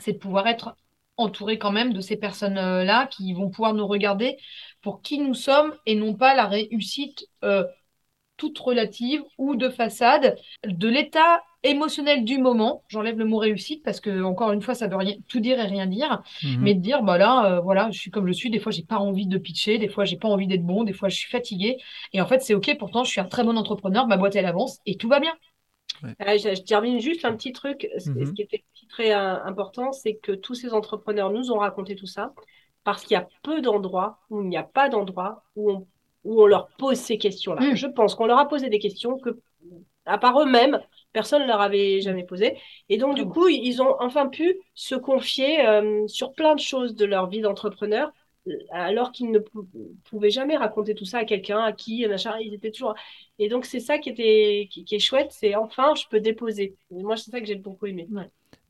c'est de pouvoir être entouré quand même de ces personnes-là qui vont pouvoir nous regarder pour qui nous sommes et non pas la réussite euh, toute relative ou de façade de l'état émotionnel du moment. J'enlève le mot réussite parce que encore une fois, ça veut rien tout dire et rien dire, mhm. mais de dire bah là, euh, voilà, je suis comme je suis. Des fois, j'ai pas envie de pitcher, des fois, j'ai pas envie d'être bon, des fois, je suis fatigué. Et en fait, c'est ok. Pourtant, je suis un très bon entrepreneur. Ma boîte elle avance et tout va bien. Euh, je, termine juste un petit truc. Ce, mhm. qui était très euh, important, c'est que tous ces entrepreneurs nous ont raconté tout ça parce qu'il y a peu d'endroits où il n'y a pas d'endroits où on où on leur pose ces questions-là. Mm. Je pense qu'on leur a posé des questions que, à part eux-mêmes, personne ne leur avait jamais posé. Et donc, du mm. coup, ils ont enfin pu se confier euh, sur plein de choses de leur vie d'entrepreneur, euh, alors qu'ils ne pouvaient jamais raconter tout ça à quelqu'un à qui machin, ils étaient toujours. Et donc, c'est ça qui, était, qui, est chouette, c'est enfin, je peux déposer. moi, c'est ça que j'ai beaucoup aimé.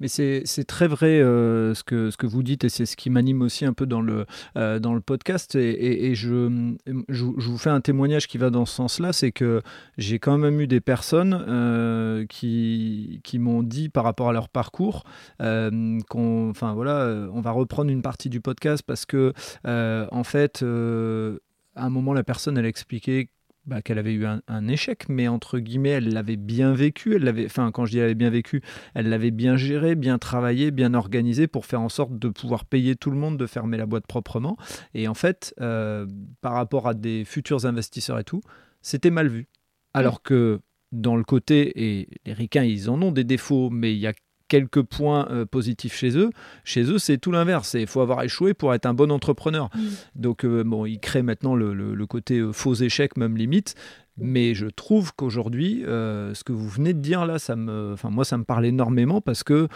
Mais c'est très vrai euh, ce, que, ce que vous dites et c'est ce qui m'anime aussi un peu dans le, euh, dans le podcast. Et, je, je, vous fais un témoignage qui va dans ce sens-là, c'est que j'ai quand même eu des personnes euh, qui, qui m'ont dit par rapport à leur parcours qu'on enfin, voilà, on va reprendre une partie du podcast parce que en fait, à un moment, la personne, elle expliquait bah, qu'elle avait eu un, échec, mais entre guillemets, elle l'avait bien vécu. Elle l'avait, enfin, quand je dis elle avait bien vécu, elle l'avait bien géré, bien travaillé, bien organisé pour faire en sorte de pouvoir payer tout le monde, de fermer la boîte proprement. Et en fait, euh, par rapport à des futurs investisseurs et tout, c'était mal vu. Alors que dans le côté, et les ricains, ils en ont des défauts, mais il y a quelques points euh, positifs chez eux. Chez eux, c'est tout l'inverse. Il faut avoir échoué pour être un bon entrepreneur. Mm. Donc, euh, bon, ils créent maintenant le, côté euh, faux échec, même limite. Mais je trouve qu'aujourd'hui, ce que vous venez de dire là, ça me, enfin moi, ça me parle énormément parce que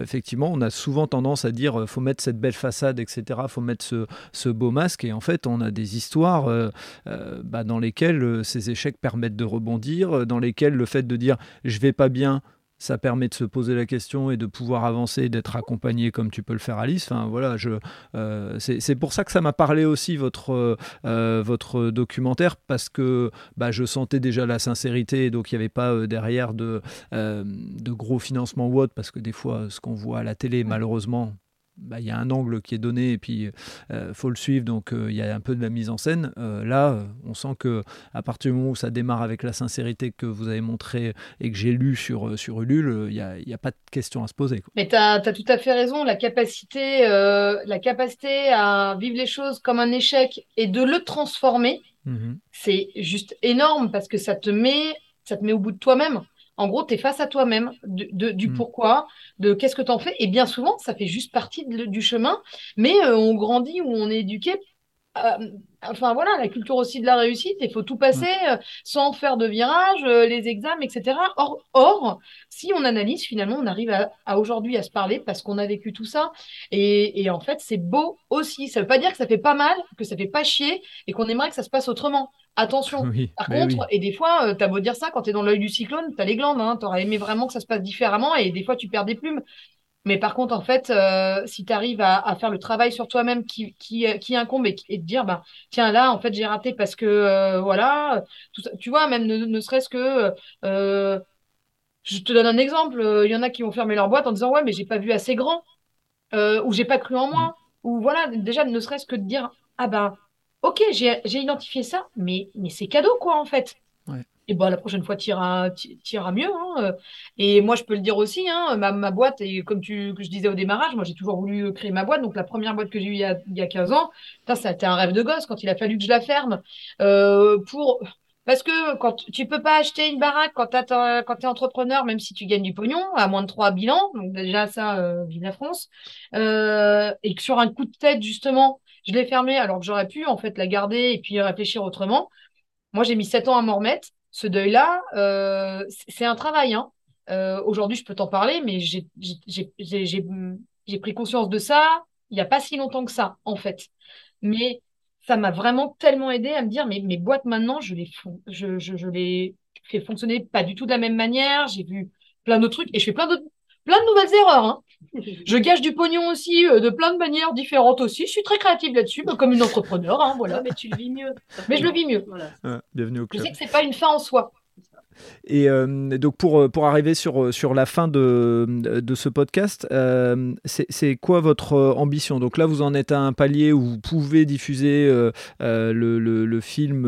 effectivement, on a souvent tendance à dire, faut mettre cette belle façade, etc. Faut mettre ce, ce beau masque. Et en fait, on a des histoires bah, dans lesquelles ces échecs permettent de rebondir, dans lesquelles le fait de dire, je vais pas bien, ça permet de se poser la question et de pouvoir avancer, d'être accompagné comme tu peux le faire Alice. Enfin voilà, je, euh, c'est pour ça que ça m'a parlé aussi votre, euh, votre documentaire parce que bah, je sentais déjà la sincérité, donc il n'y avait pas euh, derrière de, de gros financements ou autre parce que des fois ce qu'on voit à la télé malheureusement bah, il y a un angle qui est donné et puis euh, faut le suivre, donc euh, il y a un peu de la mise en scène. Euh, là, on sent que à partir du moment où ça démarre avec la sincérité que vous avez montré et que j'ai lu sur, sur Ulule, il n'y a, y a, pas de question à se poser. Mais tu as, tout à fait raison, la capacité, la capacité à vivre les choses comme un échec et de le transformer, mmh c'est juste énorme parce que ça te met, ça te met au bout de toi-même. En gros, tu es face à toi-même du mm. pourquoi, de qu'est-ce que tu en fais. Et bien souvent, ça fait juste partie du chemin, mais euh, on grandit ou on est éduqué. Euh, enfin voilà, la culture aussi de la réussite, il faut tout passer euh, sans faire de virage, les examens, etc. Or, or, si on analyse, finalement, on arrive à, aujourd'hui à se parler parce qu'on a vécu tout ça. Et, et en fait, c'est beau aussi. Ça ne veut pas dire que ça fait pas mal, que ça fait pas chier et qu'on aimerait que ça se passe autrement. Attention. Par contre, et des fois, euh, tu as beau dire ça, quand tu es dans l'œil du cyclone, tu as les glandes. Hein, tu aurais aimé vraiment que ça se passe différemment et des fois, tu perds des plumes. Mais par contre, en fait, euh, si tu arrives à, faire le travail sur toi-même qui, qui, euh, qui, incombe et, et te dire, bah, tiens, là, en fait, j'ai raté parce que, voilà, tu vois, même ne, serait-ce que, je te donne un exemple, il y en a qui vont fermer leur boîte en disant, ouais, mais j'ai pas vu assez grand, ou j'ai pas cru en moi, mm. ou voilà, déjà, ne serait-ce que de dire, ah ben, ok, j'ai identifié ça, mais, mais c'est cadeau, quoi, en fait. Bon, la prochaine fois, tu iras, mieux. Hein, euh. Et moi, je peux le dire aussi, hein, ma, boîte, et comme tu, que je disais au démarrage, moi, j'ai toujours voulu créer ma boîte. Donc, la première boîte que j'ai eue il y a, il y a 15 ans, ça, a été un rêve de gosse quand il a fallu que je la ferme. Euh, pour... Parce que quand tu peux pas acheter une baraque quand tu es entrepreneur, même si tu gagnes du pognon, à moins de 3 bilans, donc déjà ça, euh, vive la France, euh, et que sur un coup de tête, justement, je l'ai fermée alors que j'aurais pu en fait la garder et puis réfléchir autrement. Moi, j'ai mis sept ans à m'en remettre. Ce deuil-là, euh, c'est un travail. Hein. Euh, aujourd'hui, je peux t'en parler, mais j'ai pris conscience de ça il n'y a pas si longtemps que ça, en fait. Mais ça m'a vraiment tellement aidé à me dire, mais mes boîtes maintenant, je les, fais fonctionner pas du tout de la même manière. J'ai vu plein d'autres trucs et je fais plein de nouvelles erreurs. Hein. Je gâche du pognon aussi euh, de plein de manières différentes aussi. Je suis très créative là-dessus, bah, comme une entrepreneur. Hein, voilà. mais tu le vis mieux. Mais je le vis mieux. bienvenue au club. Je sais que c'est pas une fin en soi. Et euh, donc pour, euh, pour arriver sur, euh, sur la fin de, de ce podcast, c'est quoi votre ambition? Donc là, vous en êtes à un palier où vous pouvez diffuser le, le, film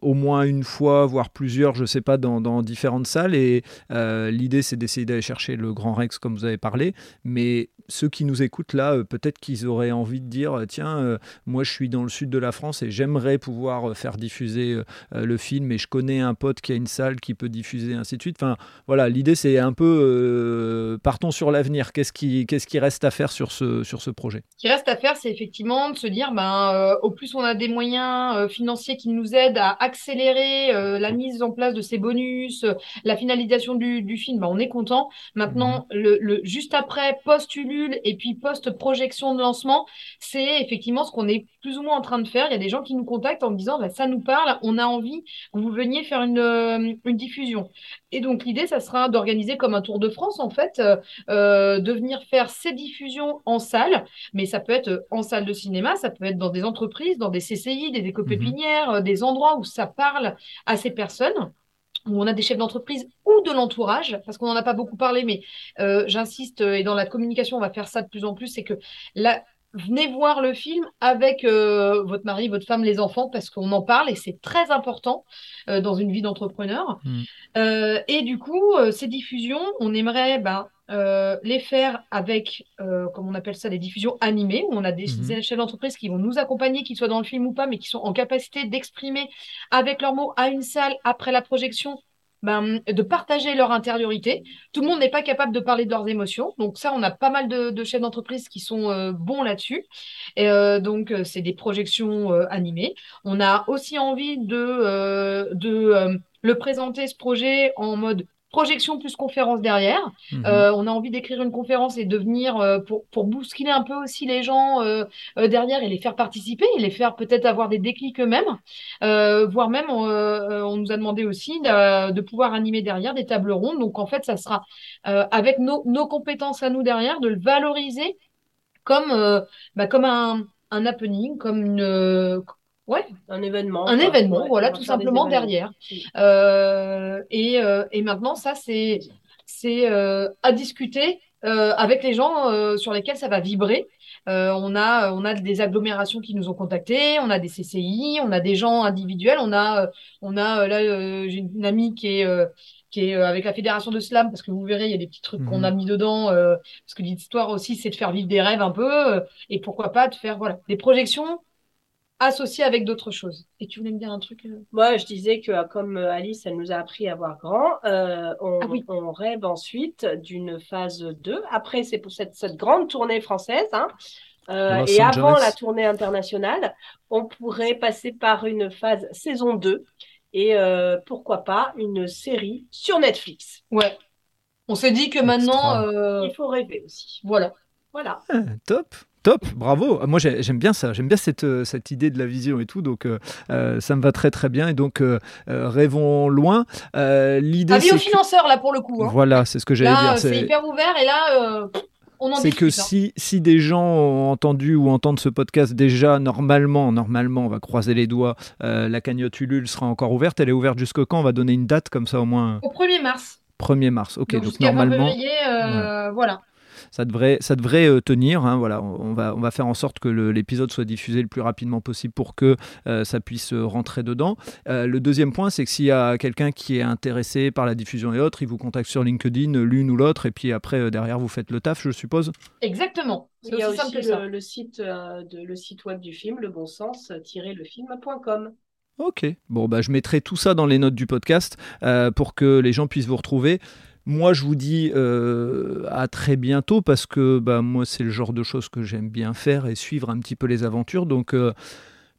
au moins une fois, voire plusieurs, je ne sais pas, dans, dans, différentes salles. Et l'idée, c'est d'essayer d'aller chercher le Grand Rex, comme vous avez parlé. Mais ceux qui nous écoutent là, peut-être qu'ils auraient envie de dire, tiens, moi je suis dans le sud de la France et j'aimerais pouvoir faire diffuser le film et je connais un pote qui a une salle qui peut diffuser, ainsi de suite. Enfin, voilà, l'idée c'est un peu euh, partons sur l'avenir. Qu'est-ce qui, qu'est-ce qui reste à faire sur ce, sur ce projet? Ce qui reste à faire, c'est effectivement de se dire, ben, euh, au plus on a des moyens euh, financiers qui nous aident à accélérer la mise en place de ces bonus, la finalisation du, du film, ben, on est content. Maintenant, mhm. le, le, juste après, post-Ulule et puis post-projection de lancement, c'est effectivement ce qu'on est plus ou moins en train de faire. Il y a des gens qui nous contactent en me disant, ben, ça nous parle, on a envie que vous veniez faire euh, une, diffusion. Et donc l'idée, ça sera d'organiser comme un Tour de France, en fait, euh, euh, de venir faire ces diffusions en salle, mais ça peut être en salle de cinéma, ça peut être dans des entreprises, dans des CCI, des éco-pépinières, mhm. des endroits où ça parle à ces personnes où on a des chefs d'entreprise ou de l'entourage, parce qu'on n'en a pas beaucoup parlé, mais j'insiste, et dans la communication, on va faire ça de plus en plus, c'est que la, venez voir le film avec euh, votre mari, votre femme, les enfants, parce qu'on en parle et c'est très important euh, dans une vie d'entrepreneur. Mm. Euh, et du coup, ces diffusions, on aimerait ben, les faire avec, comme on appelle ça, des diffusions animées, où on a des, mm-hmm. chefs d'entreprise qui vont nous accompagner, qu'ils soient dans le film ou pas, mais qui sont en capacité d'exprimer avec leurs mots à une salle après la projection ben, de partager leur intériorité. Tout le monde n'est pas capable de parler de leurs émotions. Donc ça, on a pas mal de, chefs d'entreprise qui sont euh, bons là-dessus. Euh, donc, euh, c'est des projections animées. On a aussi envie de, de le présenter, ce projet, en mode projection plus conférence derrière. Mhm. Euh, on a envie d'écrire une conférence et de venir euh, pour, pour bousculer un peu aussi les gens euh, derrière et les faire participer et les faire peut-être avoir des déclics eux-mêmes, voire même on nous a demandé aussi de, pouvoir animer derrière des tables rondes. Donc en fait, ça sera avec nos, nos, compétences à nous derrière de le valoriser comme, bah, comme un, un happening, comme une Ouais, un événement. Un événement, voilà, tout simplement derrière. Euh, et, euh, et, maintenant, ça, c'est c'est euh, à discuter avec les gens sur lesquels ça va vibrer. on a on a des agglomérations qui nous ont contactés, on a des CCI, on a des gens individuels, on a on a là j'ai une amie qui est qui est avec la fédération de slam parce que vous verrez il y a des petits trucs qu'on a mhm. mis dedans parce que l'histoire aussi c'est de faire vivre des rêves un peu et pourquoi pas de faire voilà des projections associé avec d'autres choses. Et tu voulais me dire un truc euh? Moi, je disais que comme euh, Alice, elle nous a appris à voir grand, euh, on, ah on, rêve ensuite d'une phase 2. Après, c'est pour cette, cette, grande tournée française. Hein. et avant la tournée internationale, on pourrait passer par une phase saison 2 et pourquoi pas une série sur Netflix. Ouais. On s'est dit que maintenant... Il faut rêver aussi. Voilà. Voilà. Ah, top. Top, bravo. Moi j'aime bien ça, j'aime bien cette, euh, cette idée de la vision et tout, donc euh, euh, ça me va très très bien. Et donc rêvons loin. L'idée. Avis aux financeurs là pour le coup. Hein. Voilà, c'est ce que j'allais dire. C'est hyper ouvert et là. on c'est que hein. si, si des gens ont entendu ou entendent ce podcast déjà, normalement, normalement, on va croiser les doigts, la cagnotte Ulule sera encore ouverte. Elle est ouverte jusqu'au quand? On va donner une date comme ça au moins. Au 1er mars. 1er mars, ok. Donc, normalement. Voilà ça devrait, ça devrait euh, tenir. Hein, voilà, on va, on va faire en sorte que l'épisode soit diffusé le plus rapidement possible pour que euh, ça puisse euh, rentrer dedans. le deuxième point, c'est que s'il y a quelqu'un qui est intéressé par la diffusion et autres, il vous contacte sur LinkedIn, l'une ou l'autre, et puis après, derrière, vous faites le taf, je suppose. Exactement. Il y a aussi le, le, site, de, le site web du film, le bon sens-lefilm.com. Ok, bon, bah, je mettrai tout ça dans les notes du podcast pour que les gens puissent vous retrouver. Moi, je vous dis euh, à très bientôt parce que bah, moi, c'est le genre de choses que j'aime bien faire et suivre un petit peu les aventures. Donc, euh,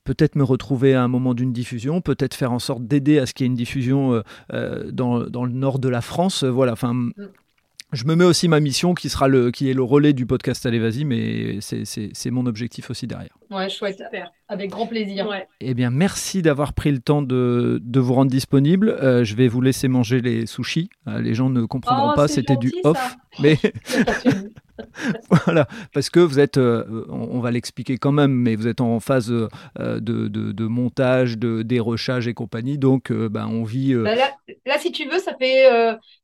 peut-être me retrouver à un moment d'une diffusion, peut-être faire en sorte d'aider à ce qu'il y ait une diffusion euh, dans, dans, le nord de la France. Voilà, enfin, mm je me mets aussi ma mission qui sera le qui est le relais du podcast Allez Vas-y, mais c'est mon objectif aussi derrière. Ouais, chouette, super. avec grand plaisir. Ouais. Eh bien, merci d'avoir pris le temps de, de vous rendre disponible. Euh, je vais vous laisser manger les sushis. Euh, les gens ne comprendront oh, pas, c'était du off, mais voilà, parce que vous êtes, euh, on, va l'expliquer quand même, mais vous êtes en phase de, de, de, montage, de dérochage et compagnie, donc ben, on vit. Bah là, là, si tu veux, ça fait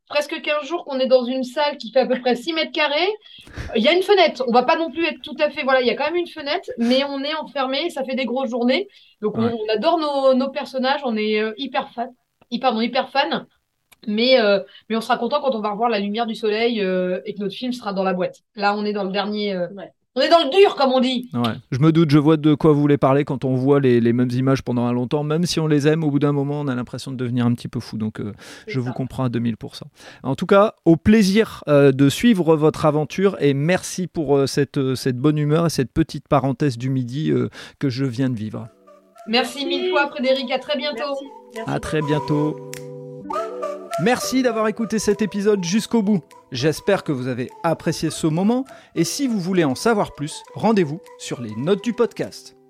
presque 15 jours qu'on est dans une salle qui fait à peu près 6 mètres carrés. Il y a une fenêtre. On va pas non plus être tout à fait. Voilà, il y a quand même une fenêtre, mais on est enfermé. Ça fait des grosses journées. Donc, on, adore nos, personnages. On est euh, hyper fan. Pardon, hyper fan. Mais, euh, mais on sera content quand on va revoir la lumière du soleil euh, et que notre film sera dans la boîte. Là, on est dans le dernier. On est dans le dur, comme on dit. Ouais. Je me doute, je vois de quoi vous voulez parler quand on voit les, mêmes images pendant un longtemps. Même si on les aime, au bout d'un moment, on a l'impression de devenir un petit peu fou. Donc, euh, je vous comprends à 2000%. En tout cas, au plaisir euh, de suivre votre aventure et merci pour euh, cette, cette bonne humeur et cette petite parenthèse du midi que je viens de vivre. Merci mille fois, Frédéric. À très bientôt. Merci. À très bientôt. Merci d'avoir écouté cet épisode jusqu'au bout. J'espère que vous avez apprécié ce moment et si vous voulez en savoir plus, rendez-vous sur les notes du podcast.